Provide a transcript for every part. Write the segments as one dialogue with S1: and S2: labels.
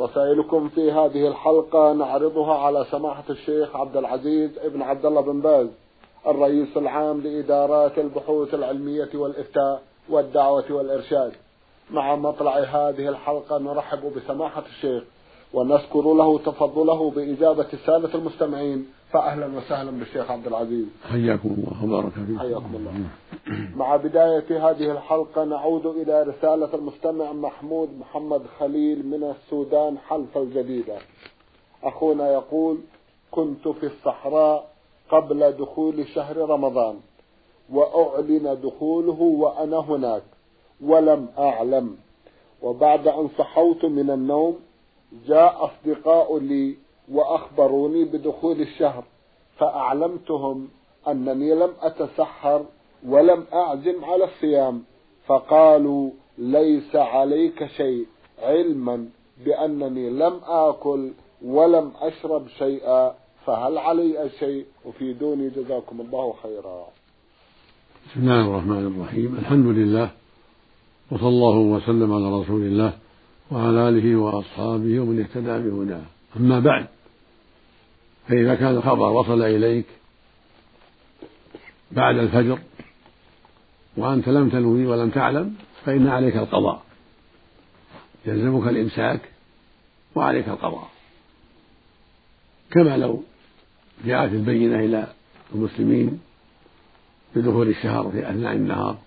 S1: رسائلكم في هذه الحلقة نعرضها على سماحة الشيخ عبد العزيز ابن عبد الله بن باز الرئيس العام لإدارات البحوث العلمية والإفتاء والدعوة والإرشاد. مع مطلع هذه الحلقة نرحب بسماحة الشيخ. ونذكر له تفضله بإجابة السادة المستمعين فأهلا وسهلا بالشيخ عبد العزيز.
S2: حياكم الله وبارك فيكم.
S1: حياكم الله. مع بداية هذه الحلقة نعود إلى رسالة المستمع محمود محمد خليل من السودان حلف الجديدة. أخونا يقول كنت في الصحراء قبل دخول شهر رمضان وأعلن دخوله وأنا هناك ولم أعلم وبعد أن صحوت من النوم جاء أصدقاء لي وأخبروني بدخول الشهر فأعلمتهم أنني لم أتسحر ولم أعزم على الصيام فقالوا ليس عليك شيء علما بأنني لم آكل ولم أشرب شيئا فهل علي شيء؟ أفيدوني جزاكم الله خيرا.
S2: بسم الله الرحمن الرحيم. الحمد لله وصلى الله وسلم على رسول الله. وعلى آله وأصحابه ومن اهتدى بهداه. أما بعد فإذا كان الخبر وصل إليك بعد الفجر وأنت لم تنوي ولم تعلم فإن عليك القضاء. يلزمك الإمساك وعليك القضاء. كما لو جاءت البينة إلى المسلمين بدخول الشهر في أثناء النهار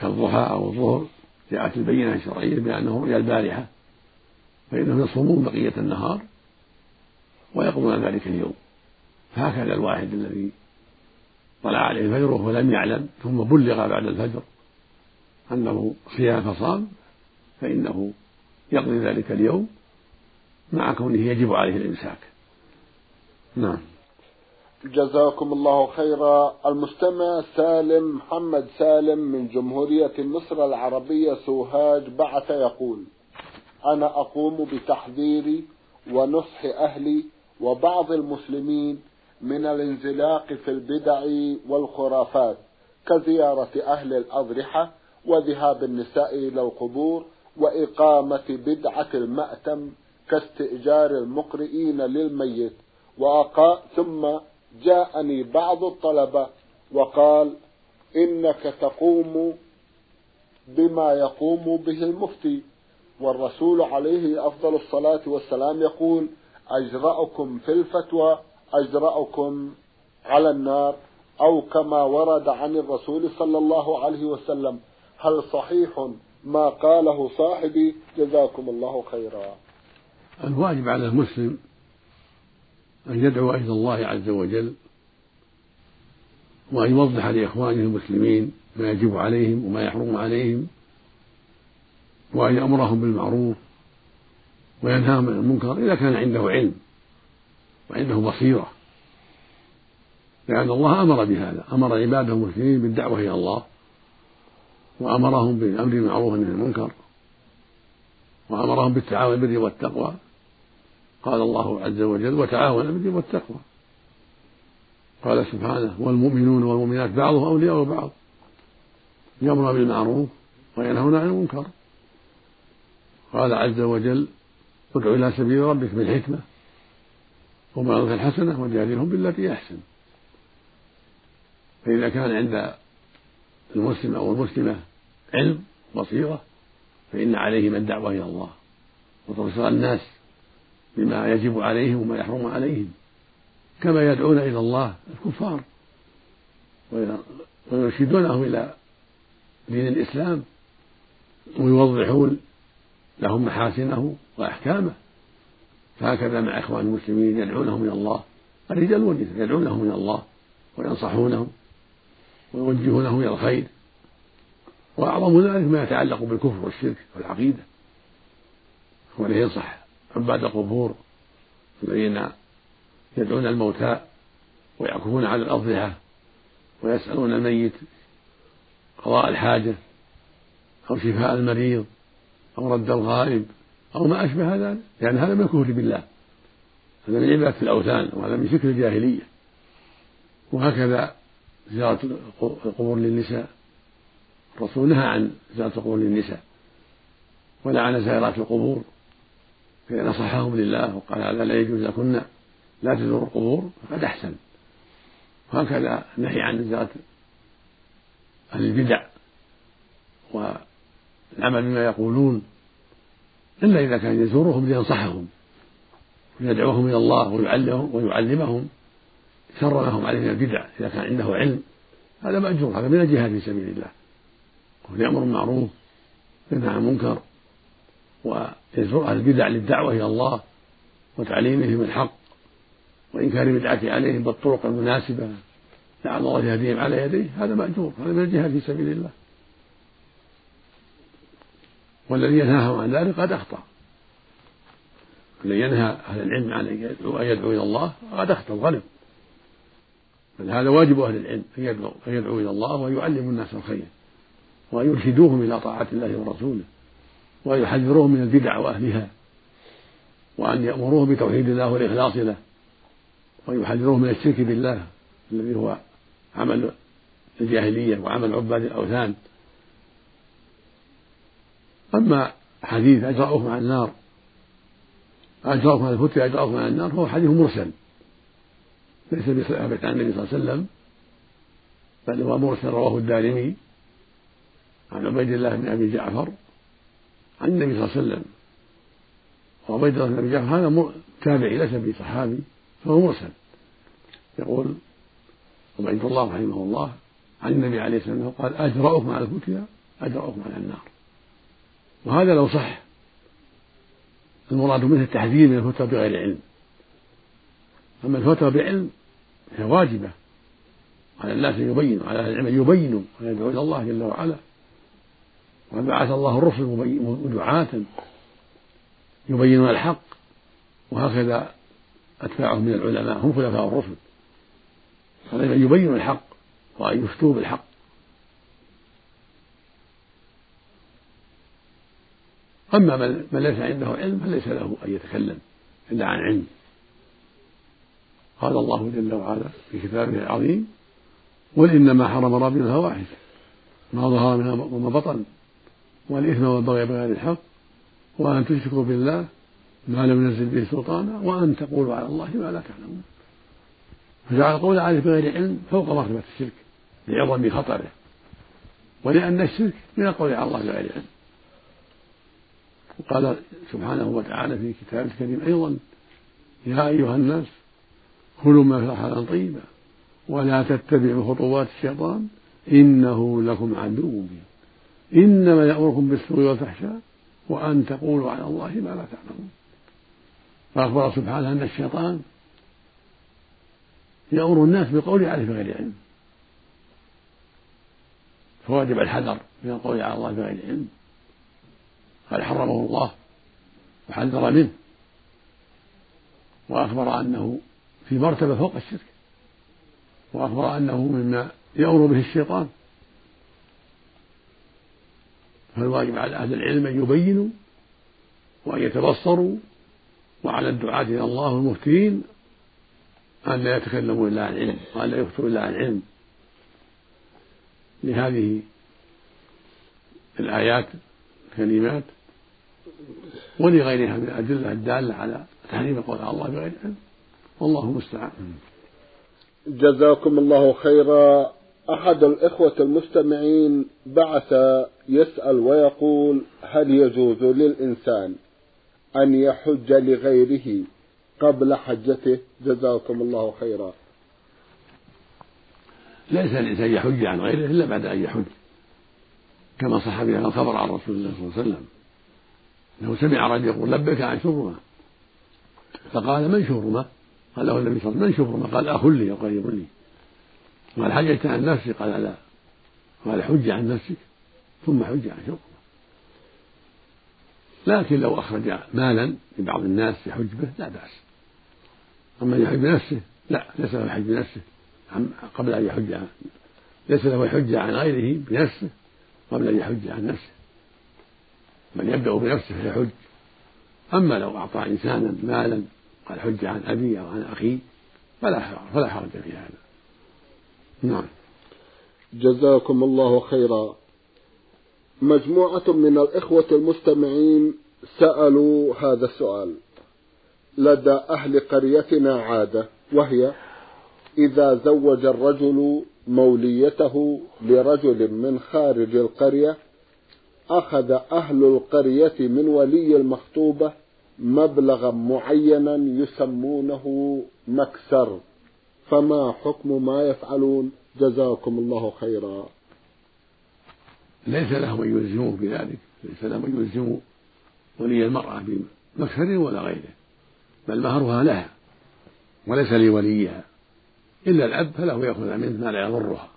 S2: كالضحى أو الظهر جاءت البينة الشرعية بأنه رؤيا البارحة فإنهم يصومون بقية النهار ويقضون ذلك اليوم. فهكذا الواحد الذي طلع عليه الفجر وهو لم يعلم ثم بلغ بعد الفجر أنه صيام فصام فإنه يقضي ذلك اليوم مع كونه يجب عليه الإمساك. نعم.
S1: جزاكم الله خيرا. المستمع سالم محمد سالم من جمهورية مصر العربية سوهاج بعث يقول أنا أقوم بتحذير ونصح أهلي وبعض المسلمين من الانزلاق في البدع والخرافات كزيارة أهل الأضرحة وذهاب النساء إلى القبور وإقامة بدعة المأتم كاستئجار المقرئين للميت وأقا ثم جاءني بعض الطلبة وقال إنك تقوم بما يقوم به المفتي. والرسول عليه أفضل الصلاة والسلام يقول أجرأكم في الفتوى أجرأكم على النار أو كما ورد عن الرسول صلى الله عليه وسلم. هل صحيح ما قاله صاحبي؟ جزاكم الله خيرا.
S2: الواجب على المسلم أن يدعو إلى الله عز وجل وأن يوضح لإخوانه المسلمين ما يجب عليهم وما يحرم عليهم وأن يأمرهم بالمعروف وينهاهم عن المنكر إذا كان عنده علم وعنده بصيرة. لأن الله أمر بهذا أمر عباده المسلمين بالدعوة إلى الله وأمرهم بالأمر بالمعروف والنهي عن المنكر وأمرهم بالتعاون بالبر والتقوى. قال الله عز وجل وتعاون بالبر والتقوى. قال سبحانه والمؤمنون والمؤمنات بعضهم أولياء بعض. يأمر بالمعروف وينهون عن المنكر. قال عز وجل ادع إلى سبيل ربك بالحكمة وموعظة الحسنة وجادلهم بالتي أحسن. فإذا كان عند المسلم أو المسلمة علم بصيرة فإن عليهم الدعوة إلى الله. وتبصر الناس بما يجب عليهم وما يحرم عليهم كما يدعون إلى الله الكفار ويرشدونهم إلى دين الإسلام ويوضحون لهم محاسنه وأحكامه. فهكذا مع إخوان المسلمين يدعونهم إلى الله الرجال والنساء يدعونهم إلى الله وينصحونهم ويوجهونهم إلى الخير. وأعظم ذلك ما يتعلق بالكفر والشرك والعقيدة وأنه ينصح عباد القبور الذين يدعون الموتى ويعكفون على الأضرحة ويسألون الميت قضاء الحاجة أو شفاء المريض أو رد الغائب أو ما أشبه ذلك لأن هذا من الكفر بالله. هذا من عبادة الأوثان وهذا من شكل الجاهلية. وهكذا زيارة القبور للنساء. الرسول نهى عن زيارة القبور للنساء ولعن زائرات القبور. فإن نصحهم لله وقال هذا لا يجوز لكن لا تزوروا القبور فقد أحسن. وهكذا النهي عن زيارة أهل البدع والعمل بما يقولون إلا إذا كان يزورهم لينصحهم ويدعوهم إلى الله ويعلمهم ويعلمهم شر ما هم عليه من البدع إذا كان عنده علم. هذا مأجور هذا من الجهاد في سبيل الله. ويأمر بالمعروف وينهى عن المنكر أهل البدع للدعوة إلى الله وتعليمهم الحق وإنكار بدعة عليهم بالطرق المناسبة لعل الله يهديهم على يديه هذا مأجور هذا من الجهاد في سبيل الله. والذي ينهاهم عن ذلك قد أخطأ. الذي ينهى أهل العلم عن أن يدعو, يدعو إلى الله قد أخطأ وغلب بل هذا واجب أهل العلم أن يدعو أن يدعو إلى الله ويعلم الناس الخير وأن يرشدوهم إلى طاعة الله ورسوله. وأن يحذروهم من البدع وأهلها وأن يأمروهم بتوحيد الله والإخلاص له وأن يحذروهم من الشرك بالله الذي هو عمل الجاهلية وعمل عباد الأوثان. أما حديث أجرأكم على النار أجرأكم على الفتية أجرأكم على النار هو حديث مرسل. ليس بثابت عن النبي صلى الله عليه وسلم بل هو مرسل رواه الدارمي عن عبيد الله بن أبي جعفر عن النبي صلى الله عليه وسلم. وعبيد الله بن جعفر هذا تابعي ليس بصحابي فهو مرسل. يقول عبيد الله رحمه الله عن النبي عليه الصلاة والسلام قال أجرأكم على الفتيا أجرأكم على النار. وهذا لو صح. المراد منه التحذير من الفتوى بغير علم. أما الفتوى بعلم فهي واجبة. على الناس أن يبينوا على أهل العلم أن يبينوا ويدعوا إلى الله جل وعلا. وقد بعث الله الرسل دعاة يبينون الحق وهكذا أتباعهم من العلماء هم خلفاء الرسل. عليهم أن يبينوا الحق وأن يفتوا بالحق. أما من ليس عنده علم فليس له أن يتكلم إلا عن علم. قال الله جل وعلا في كتابه العظيم قل إنما حرم ربي الفواحش ما ظهر منها وما بطن. والإثم والبغي بغير الحق وأن تشركوا بالله ما لم ينزل به سلطانا وأن تقولوا على الله ما لا تعلمون. فجعل القول عليه بغير علم فوق مرتبة الشرك لعظم خطره ولأن الشرك من القول على الله بغير علم. وقال سبحانه وتعالى في كتابه الكريم أيضا يا أيها الناس كلوا ما في حلالا طيبا ولا تتبعوا خطوات الشيطان إنه لكم عدو مبين. إنما يأمركم بالسوء والفحشاء وأن تقولوا على الله ما لا تعلمون. فأخبر سبحانه أن الشيطان يأمر الناس بالقول عليه بغير علم. فواجب الحذر من القول على الله بغير علم. قد حرمه الله وحذر منه. وأخبر أنه في مرتبة فوق الشرك. وأخبر أنه مما يأمر به الشيطان فالواجب على أهل العلم أن يبينوا وأن يتبصروا وعلى الدعاة إلى الله والمفتين أن لا يتكلموا إلا عن علم وأن لا يفتوا إلا عن علم لهذه الآيات الكلمات ولغيرها من الأدلة الدالة على تحريم القول على الله بغير علم. والله المستعان.
S1: جزاكم الله خيرا. أحد الإخوة المستمعين بعث يسأل ويقول هل يجوز للإنسان أن يحج لغيره قبل حجته؟ جزاكم الله خيرا.
S2: ليس الإنسان يحج عن غيره إلا بعد أن يحج كما صح بهذا الخبر عن رسول الله صلى الله عليه وسلم. إنه سمع رجل يقول لبيك عن شبرمه فقال من شبرمه؟ قال له النبي صلى الله عليه وسلم من شبرمه؟ قال أخ لي وقريب لي. قال حججت عن نفسي قال لا. قال حج عن نفسك ثم حج عن شبرمه لكن لو أخرج مالا لبعض الناس يحج به لا بأس. أما يحج بنفسه لا ليس له يحج بنفسه. قبل أن يحج ليس له الحجة عن غيره بنفسه قبل أن يحج عن نفسه. بل يبدأ بنفسه فيحج أما لو أعطى إنسانا مالا قال حج عن أبي أو عن أخي فلا فلا حرج في هذا. نعم.
S1: جزاكم الله خيرا. مجموعة من الإخوة المستمعين سألوا هذا السؤال. لدى أهل قريتنا عادة وهي إذا زوج الرجل موليته لرجل من خارج القرية أخذ أهل القرية من ولي المخطوبة مبلغا معينا يسمونه مكسر. فما حكم ما يفعلون؟ جزاكم الله خيرا.
S2: ليس له من يلزمه بذلك ليس له من يلزم ولي المرأة بمكسر ولا غيره بل مهرها لها وليس لوليها. إلا الأب فله يأخذ منه ما لا يضرها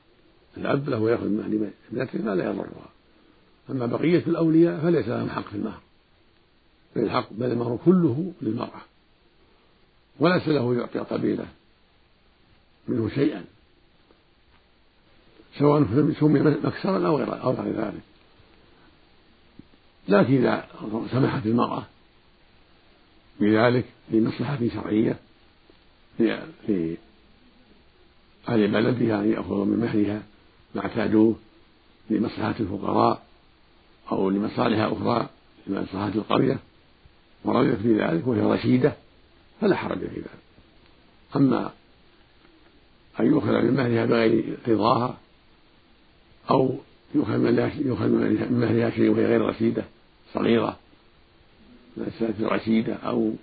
S2: الأب له يأخذ من ابنته ما لا يضرها. أما بقية الأولياء فليس لهم حق في المهر بل الحق بل المهر كله للمرأة. وليس له يعطي قبيلة منه شيئا. سواء سمي مكسرا أو غير أو غير ذلك. لكن إذا سمحت المرأة بذلك لمصلحة شرعية في أهل بلدها أن يأخذوا من مهرها ما اعتادوه لمصلحة الفقراء أو لمصالح أخرى لمصلحة القرية. ورغبت في ذلك وهي رشيدة فلا حرج في ذلك. أما أن يؤخذ من مهرها بغير رضاها أو يؤخذ من مهرها شيء وهي غير رشيدة صغيرة ليست رشيدة أو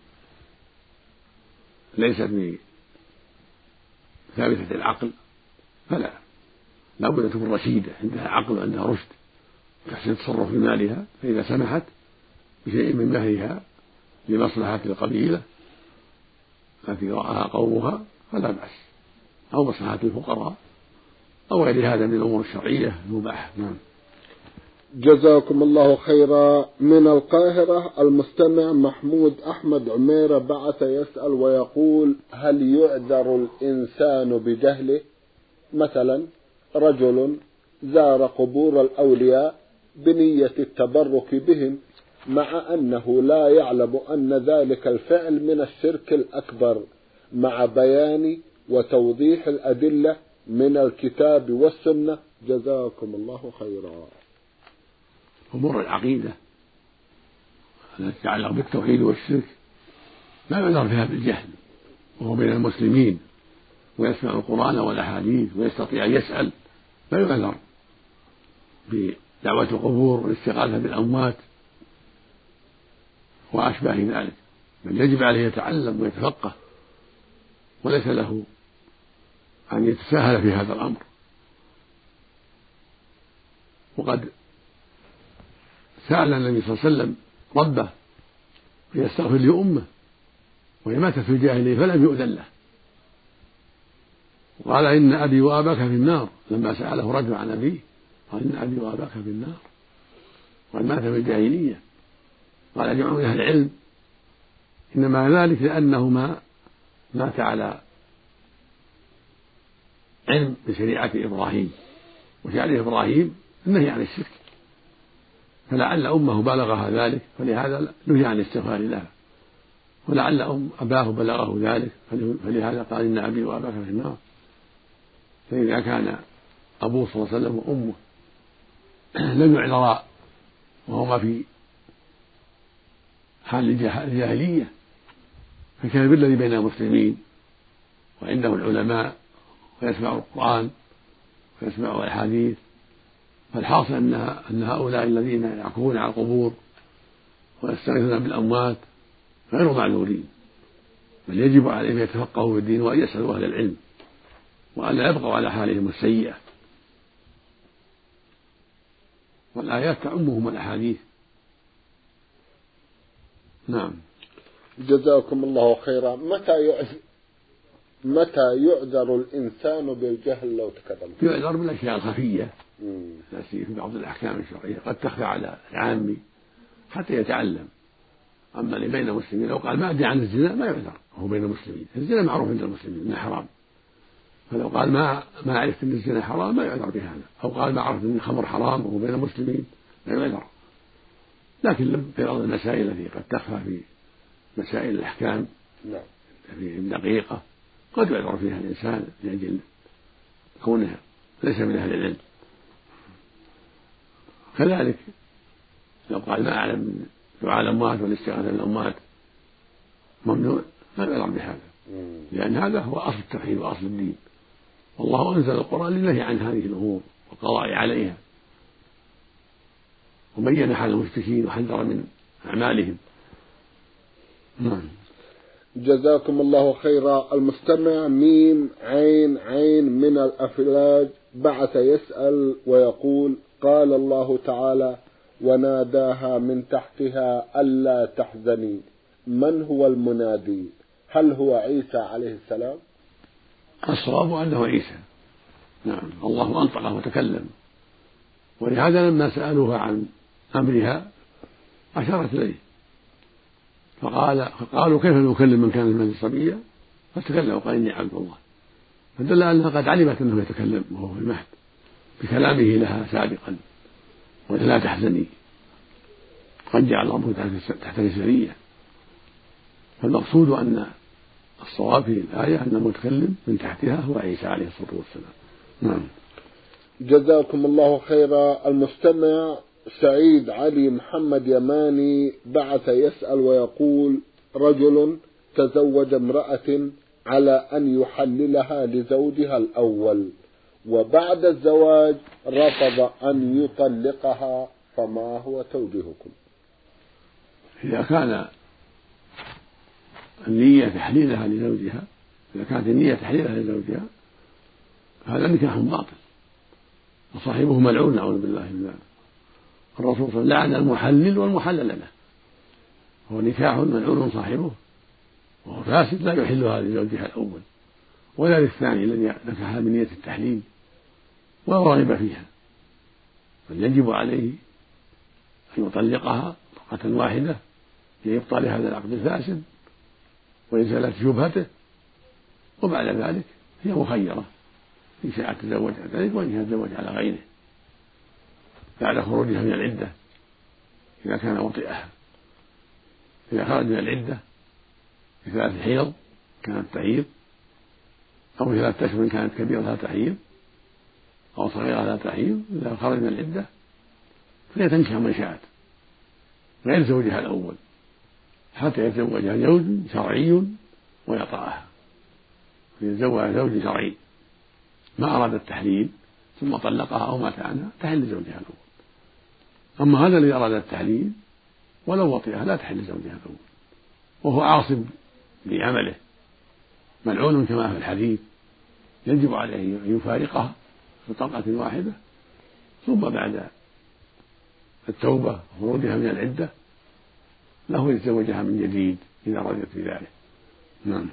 S2: ليست ثابتة العقل فلا. لا بد أن تكون رشيدة عندها عقل وعندها رشد. تحسن التصرف في مالها فإذا سمحت بشيء من مهرها لمصلحة القبيلة التي رآها قومها فلا بأس. أو مصلحة الفقراء أو غير هذا من الأمور الشرعية المباحة. نعم.
S1: جزاكم الله خيرا. من القاهرة المستمع محمود أحمد عميرة بعث يسأل ويقول هل يعذر الإنسان بجهله؟ مثلا رجل زار قبور الأولياء بنية التبرك بهم مع أنه لا يعلم أن ذلك الفعل من الشرك الأكبر مع بيان وتوضيح الأدلة من الكتاب والسنة. جزاكم الله خيرا.
S2: أمور العقيدة التي تتعلق بالتوحيد والشرك لا يعذر فيها بالجهل وهو بين المسلمين ويسمع القرآن والأحاديث ويستطيع أن يسأل لا يعذر بدعوة القبور والاستغاثة بالأموات وأشباه ذلك. بل يجب عليه يتعلم ويتفقه وليس له أن يتساهل في هذا الأمر. وقد سأل النبي صلى الله عليه وسلم ربه فيستغفر لأمه وهي ماتت في الجاهلية فلم يؤذن له. وقال إن أبي وأباك في النار. لما سأله رجل عن أبيه قال إن أبي وأباك في النار. وقد مات في الجاهلية. قال جمع أهل العلم إنما ذلك لأنهما مات على علم بشريعة إبراهيم. وشريعة إبراهيم النهي عن الشرك. فلعل أمه بلغها ذلك فلهذا نهي عن الاستغفار لها ولعل أم أباه بلغه ذلك فلهذا قال إن أبي وأباك في النار. فإذا كان أبوه صلى الله عليه وسلم وأمه لم يعذرا وهما في حال الجاهلية فكان بالذي بين المسلمين وعندهم العلماء ويسمع القرآن ويسمع الأحاديث. فالحاصل أن أن هؤلاء الذين يعكفون على القبور ويستغيثون بالأموات غير معذورين بل يجب عليهم أن يتفقهوا في الدين وأن يسألوا أهل العلم وأن لا يبقوا على حالهم السيئة. والآيات تعمهم الأحاديث. نعم.
S1: جزاكم الله خيرا. متى متى يعذر الإنسان بالجهل لو تكلم؟
S2: يعذر بالأشياء الخفية. التي في بعض الأحكام الشرعية. قد تخفى على العامي حتى يتعلم. أما اللي بين المسلمين لو قال ما أدري عن الزنا ما يعذر. وهو بين المسلمين. الزنا معروف عند المسلمين إنه حرام. فلو قال ما ما عرفت إن الزنا حرام ما يعذر بهذا. أو قال ما عرفت إن الخمر حرام وهو بين المسلمين لا يعذر. لكن في بعض المسائل التي قد تخفى في مسائل الأحكام نعم. في دقيقة قد يعذر فيها الإنسان لأجل كونه ليس من أهل العلم. كذلك لو قال ما أعلم دعاء الأموات والاستغاثة بالاموات ممنوع لا يعذر بهذا. لأن هذا هو أصل التوحيد وأصل الدين. والله أنزل القرآن للنهي عن هذه الأمور والقضاء عليها. وبين حال المشركين وحذر من أعمالهم.
S1: نعم. جزاكم الله خيرا. المستمع ميم عين عين من الأفلاج بعث يسأل ويقول قال الله تعالى وناداها من تحتها ألا تحزني. من هو المنادي؟ هل هو عيسى عليه السلام؟
S2: الصواب أنه عيسى. نعم. الله أنطقه وتكلم. ولهذا لما سألوها عن أمرها أشارت إليه. فقال فقالوا كيف نكلم من كان في المهد صبيا فتكلم وقال إني عبد الله. فدل أنها قد علمت أنه يتكلم وهو في المهد بكلامه لها سابقا ولا تحزني. قد جعل ربه تحت رسالية فالمقصود أن الصواب في الآية أن المتكلم من تحتها هو عيسى عليه الصلاة والسلام. نعم.
S1: جزاكم الله خيرا. المستمع سعيد علي محمد يماني بعث يسأل ويقول رجل تزوج امرأة على أن يحللها لزوجها الأول وبعد الزواج رفض أن يطلقها فما هو توجيهكم؟
S2: إذا كان النية تحليلها لزوجها إذا كانت النية تحليلها لزوجها هذا نكاح باطل وصاحبه ملعون نعوذ بالله من ذلك. الرسول صلى الله عليه وسلم لعن المحلل والمحلل له. هو نكاح ملعون صاحبه. وهو فاسد لا يحلها لزوجها الأول. ولا للثاني الذي نكحها بنية التحليل. ولا رغب فيها. بل يجب عليه أن يطلقها طلقة واحدة لإبطال هذا العقد الفاسد وإزالة شبهته. وبعد ذلك هي مخيرة. إن شاءت تزوج على ذلك وإن شاءت تزوج على غيره. بعد خروجها من العدة إذا كان وطئها. إذا خرج من العدة في ثلاث حيض كانت تحيض أو في ثلاثة أشهر كانت كبيرة لا تحيض أو صغيرة لا تحيض إذا خرج من العدة فهي تنكح من شاءت. غير زوجها الأول حتى يتزوجها زوج شرعي ويطأها. يتزوج زوج شرعي ما أراد التحليل ثم طلقها أو مات عنها تحل زوجها الأول. أما هذا الذي أراد التحليل ولو وطئها لا تحل زوجها الأول. وهو عاصم بعمله ملعون كما في الحديث يجب عليه أن يفارقها في طلقة واحدة ثم بعد التوبة وخروجها من العدة له يتزوجها من جديد إذا رضيت بذلك. نعم.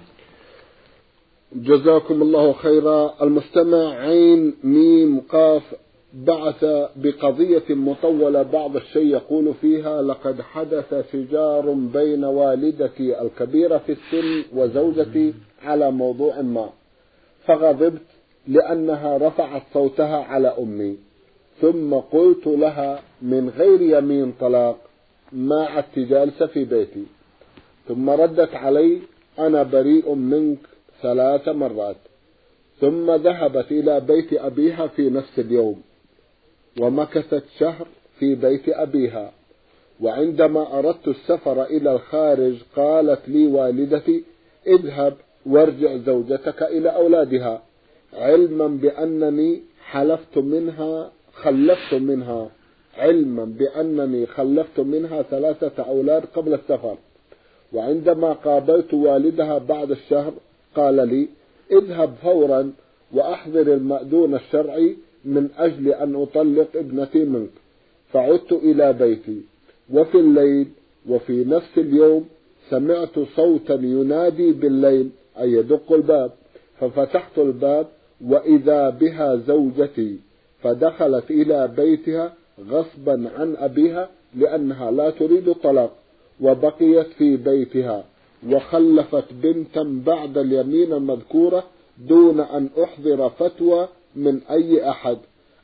S1: جزاكم الله خيرا. المستمع عين ميم قاف بعث بقضية مطولة بعض الشيء يقول فيها لقد حدث شجار بين والدتي الكبيرة في السن وزوجتي على موضوع ما فغضبت لأنها رفعت صوتها على أمي ثم قلت لها من غير يمين طلاق ما عدت جالسة في بيتي. ثم ردت علي أنا بريء منك ثلاث مرات. ثم ذهبت إلى بيت أبيها في نفس اليوم. ومكثت شهر في بيت أبيها. وعندما أردت السفر إلى الخارج قالت لي والدتي اذهب وارجع زوجتك إلى أولادها علما بأنني حلفت منها خلفت منها علما بأنني خلفت منها ثلاثة أولاد قبل السفر. وعندما قابلت والدها بعد الشهر قال لي اذهب فورا وأحضر المأذون الشرعي من أجل أن أطلق ابنتي منك. فعدت إلى بيتي. وفي الليل وفي نفس اليوم سمعت صوتا ينادي بالليل أي يدق الباب. ففتحت الباب وإذا بها زوجتي فدخلت إلى بيتها غصبا عن أبيها لأنها لا تريد الطلاق. وبقيت في بيتها. وخلفت بنتا بعد اليمين المذكورة دون أن أحضر فتوى من أي أحد.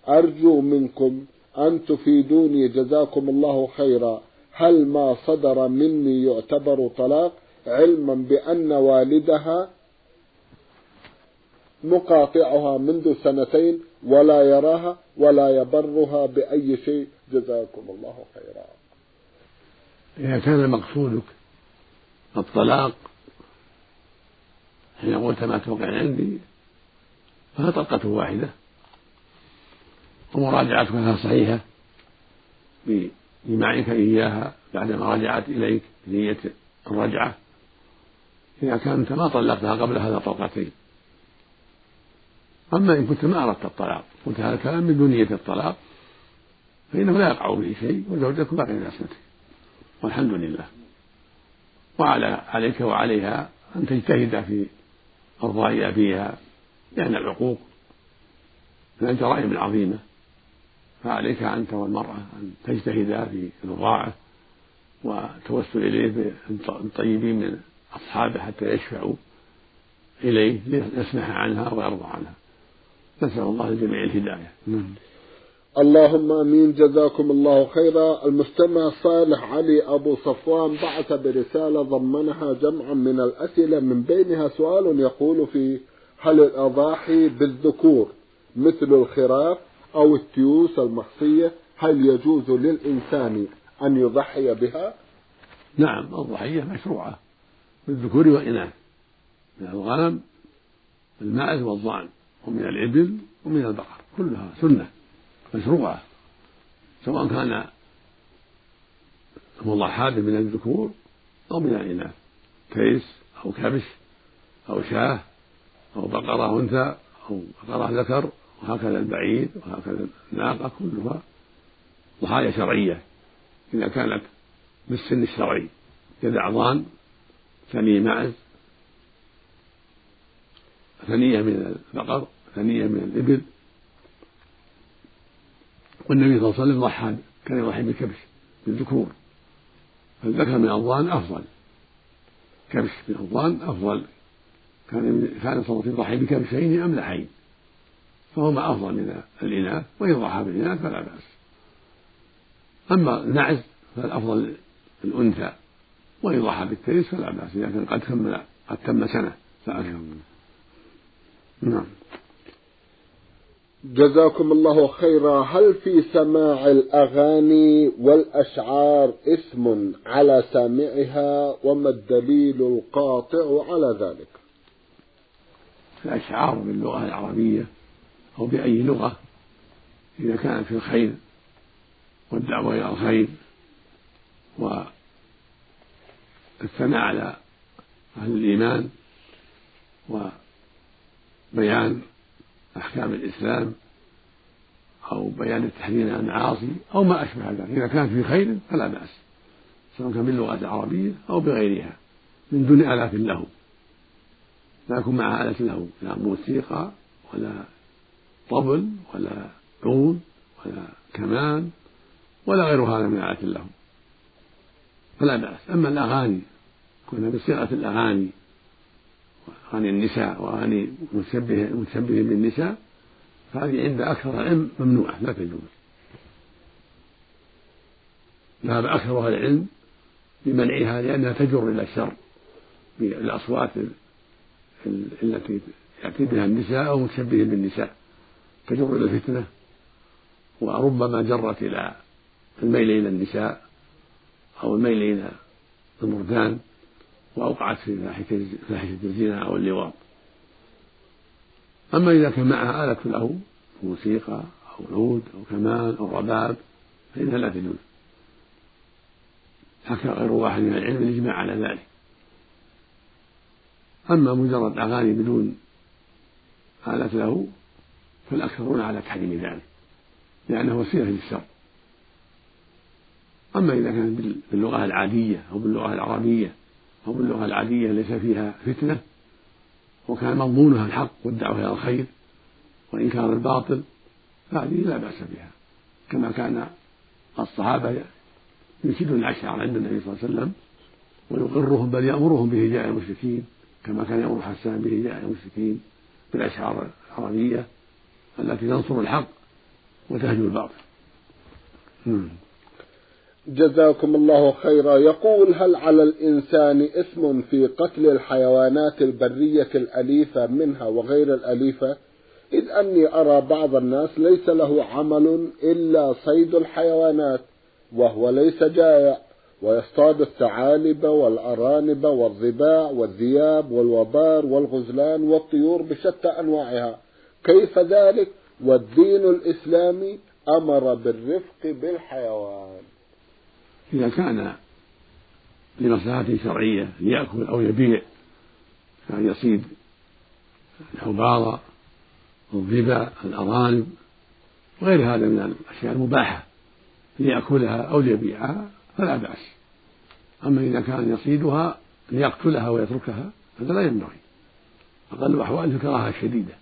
S1: أرجو منكم أن تفيدوني جزاكم الله خيرا. هل ما صدر مني يعتبر طلاق؟ علما بأن والدها مقاطعها منذ سنتين ولا يراها ولا يبرها بأي شيء. جزاكم الله خيرا.
S2: إذا كان مقصودك الطلاق حين قلت ما توقع عندي فهي طلقة واحدة. ومراجعتها صحيحة. بجماعك إياها بعدما رجعت إليك بنية الرجعة. إذا كنت ما طلقتها قبل هذا طلقتين. أما إن كنت ما أردت الطلاق قلت هذا الكلام من دون نية الطلاق فإنه لا يقع به شيء وزوجتك باقي في عصمتك والحمد لله. وعلى عليك وعليها أن تجتهد في إرضاء أبيها. لأن العقوق من الجرائم العظيمة فعليك أنت والمرأة أن تجتهدا في الرضاعة والتوسل إليه بالطيبين من أصحابه حتى يشفعوا إليه ليسمح عنها ويرضى عنها. نسأل الله للجميع الهداية. نعم.
S1: اللهم آمين. جزاكم الله خيرا. المستمع صالح علي أبو صفوان بعث برسالة ضمنها جمعا من الأسئلة من بينها سؤال يقول فيه هل الأضاحي بالذكور مثل الخراف أو التيوس المحصيه هل يجوز للإنسان أن يضحي بها؟
S2: نعم الضحية مشروعة بالذكور والإناث من الغنم الماعز والضأن ومن الإبل ومن البقر كلها سنة مشروعة سواء كان مضحى من الذكور أو من الإناث كيس أو كبش أو شاة أو بقرة أنثى أو بقرة ذكر وهكذا البعير وهكذا الناقة كلها ضحايا شرعية. إذا كانت بالسن الشرعي كذعضان ثني معز ثنية من البقر ثنية من الإبل. والنبي صلى الله عليه وسلم ضحى كان يضحي بالكبش بالذكور. فالذكر من الضان أفضل كبش من الضان أفضل. كان كان عليه وسلم يضحي بكبشين أملحين فهما أفضل من الإناث وإن ضحى بالإناث فلا بأس. أما النعز فالأفضل الأنثى وإن ضحى بالتيس فلا بأس إذا كان قد كمل قد تم سنة. فأكثر
S1: نعم. جزاكم الله خيرا. هل في سماع الأغاني والأشعار اسم على سامعها وما الدليل القاطع على ذلك؟
S2: الأشعار باللغة العربية أو بأي لغة إذا كانت في الخير والدعوة إلى الخير والثناء على أهل الإيمان وبيان أحكام الإسلام أو بيان التحذير عن المعاصي أو ما أشبه ذلك. إذا كانت في خير فلا بأس سواء كان باللغة العربية أو بغيرها من دون آلات له. لا يكون مع آلة له لا موسيقى ولا طبل ولا عود ولا كمان ولا غير هذا من آلات له فلا بأس. أما الأغاني كنا بصيغة الأغاني أغاني النساء وأغاني متشبه متشبه بالنساء فهذه عند أكثر العلم ممنوعة لا تجوز. ذهب أكثر أهل العلم بمنعها لأنها تجر إلى الشر بالأصوات التي يأتي بها النساء أو متشبه بالنساء. تجر إلى الفتنة وربما جرت إلى الميل إلى النساء أو الميل إلى المردان وأوقعت في فاحشة الزنا أو اللواط. أما إذا كان معها آلة له موسيقى أو عود أو كمان أو رباب فإنها لا تجوز. حكى غير واحد من العلم الإجماع على ذلك. أما مجرد أغاني بدون آلة له فالأكثرون على تحريم ذلك لأنه وسيلة للشر أما إذا كان باللغة العادية أو باللغة العربية أو باللغة العادية ليس فيها فتنة وكان مضمونها الحق والدعوة إلى الخير وإنكار الباطل فهذه لا بأس بها. كما كان الصحابة ينشدون الأشعار عند النبي صلى الله عليه وسلم ويقرهم بل يأمرهم بهجاء المشركين كما كان يأمر حسان بهجاء المشركين بالأشعار العربية التي تنصر الحق وتهجو الباطل.
S1: جزاكم الله خيرا. يقول هل على الإنسان إثم في قتل الحيوانات البرية الأليفة منها وغير الأليفة؟ إذ أني أرى بعض الناس ليس له عمل إلا صيد الحيوانات وهو ليس جائع. ويصطاد الثعالب والأرانب والضباع والذياب والوبار والغزلان والطيور بشتى أنواعها. كيف ذلك؟ والدين الإسلامي أمر بالرفق بالحيوان.
S2: إذا كان لمصلحة شرعية ليأكل أو يبيع كان يصيد الحبارة الظبا الأرانب وغير هذا من الأشياء المباحة ليأكلها أو ليبيعها فلا بأس. أما إذا كان يصيدها ليقتلها ويتركها هذا لا ينبغي. أقل أحواله الكراهة الشديدة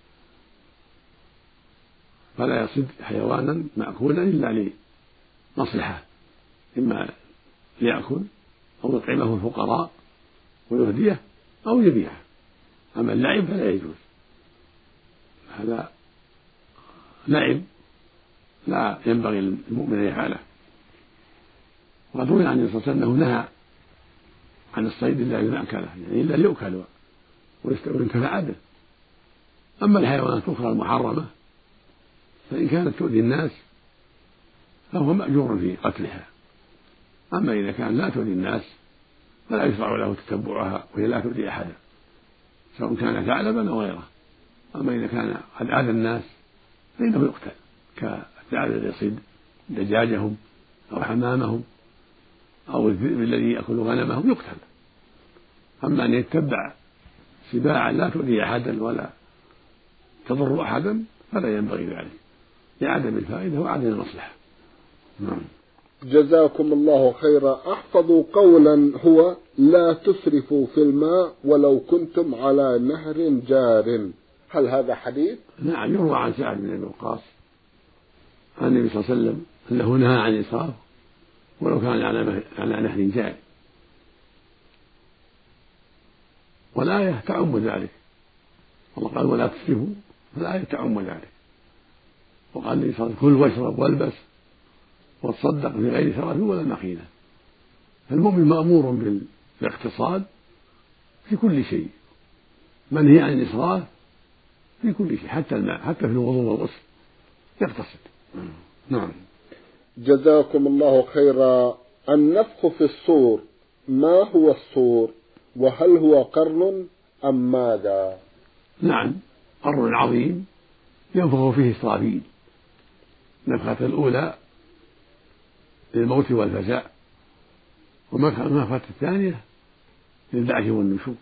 S2: فلا يصد حيوانا مأكولا إلا لمصلحة إما ليأكل أو يطعمه الفقراء ويهديه أو يبيعه. أما اللعب فلا يجوز. هذا لعب لا ينبغي للمؤمن أن يفعله. وقد روي عن النبي صلى الله عليه وسلم أنه نهى عن الصيد إلا إذا أكله يعني إلا ليؤكل وينتفع به أما الحيوانات الأخرى المحرمة فإن كانت تؤذي الناس فهو مأجور في قتلها. أما إذا كان لا تؤذي الناس فلا يشرع له تتبعها وهي لا تؤذي أحدا سواء كان ثعلبا أو غيره. أما إذا كان قد آذى الناس فإنه يقتل كالثعلب الذي يصيد دجاجهم أو حمامهم. أو الذئب الذي يأكل غنمهم يقتل. أما أن يتبع سباعا لا تؤذي أحدا ولا تضر أحدا فلا ينبغي ذلك. لعدم الفائدة وعدم المصلحة. نعم.
S1: جزاكم الله خيرا. أحفظوا قولا هو لا تسرفوا في الماء ولو كنتم على نهر جار. هل هذا حديث؟
S2: نعم يروى عن سعد بن أبي وقاص عن النبي صلى الله عليه وسلم أنه نهى عن الاسراف ولو كان على على نهر جار والآية تعم ذلك. الله قال ولا تسرفوا. فالآية تعم ذلك. وقال النبي صلى الله عليه وسلم كل واشرب والبس وتصدق بغير سرف ولا مخيلة فالمؤمن مأمور بالاقتصاد في كل شيء. منهي عن الإسراف في كل شيء. حتى الماء حتى في الوضوء والغسل يقتصد. نعم.
S1: جزاكم الله خيرا. النفخ في الصور ما هو الصور؟ وهل هو قرن أم ماذا؟
S2: نعم قرن عظيم ينفخ فيه إسرافيل النفخة الأولى للموت والفزع والنفخة الثانية للبعث والنشور.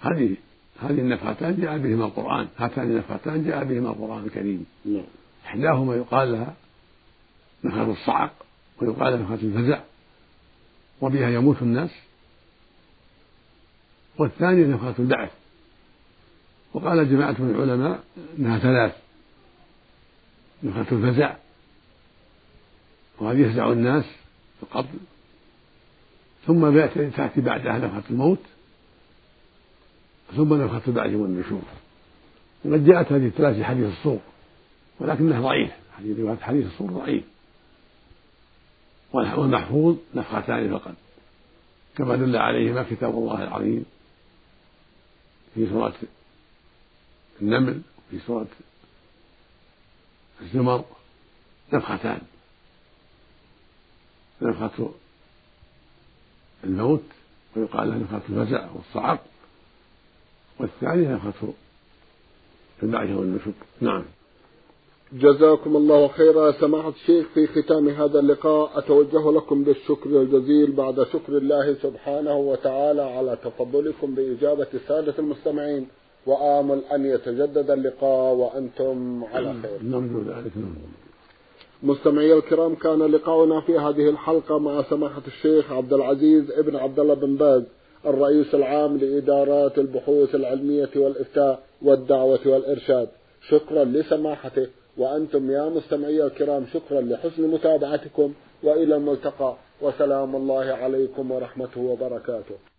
S2: هذه هذه النفختان جاء بهما القرآن هاتان النفختان جاء بهما القرآن الكريم. نعم. إحداهما يقال لها نفخة الصعق ويقال نفخة الفزع وبها يموت الناس. والثانية نفخة البعث وقال جماعة من العلماء أنها ثلاث. نفخة الفزع وهذه يفزع الناس في القبر ثم تأتي بعدها نفخة الموت. ثم نفخة البعث والنشور. وقد جاءت هذه الثلاث في حديث الصور ولكنها ضعيف حديث رواية حديث الصور ضعيف. والمحفوظ نفختان فقط كما دل عليهما كتاب الله العظيم في سورة النمل في سورة الزمر نفختان نفخة الموت ويقال لها نفخة الفزع والصعق والثانية نفخة البعث والنشور نعم.
S1: جزاكم الله خيرا. سماحة الشيخ في ختام هذا اللقاء أتوجه لكم بالشكر الجزيل بعد شكر الله سبحانه وتعالى على تفضلكم بإجابة السادة المستمعين. وآمل أن يتجدد اللقاء وأنتم على خير.
S2: نرجو ذلك
S1: مستمعي الكرام كان لقاؤنا في هذه الحلقة مع سماحة الشيخ عبد العزيز ابن عبد الله بن باز الرئيس العام لإدارات البحوث العلمية والإفتاء والدعوة والإرشاد. شكرا لسماحته. وأنتم يا مستمعي الكرام شكرا لحسن متابعتكم وإلى الملتقى وسلام الله عليكم ورحمته وبركاته.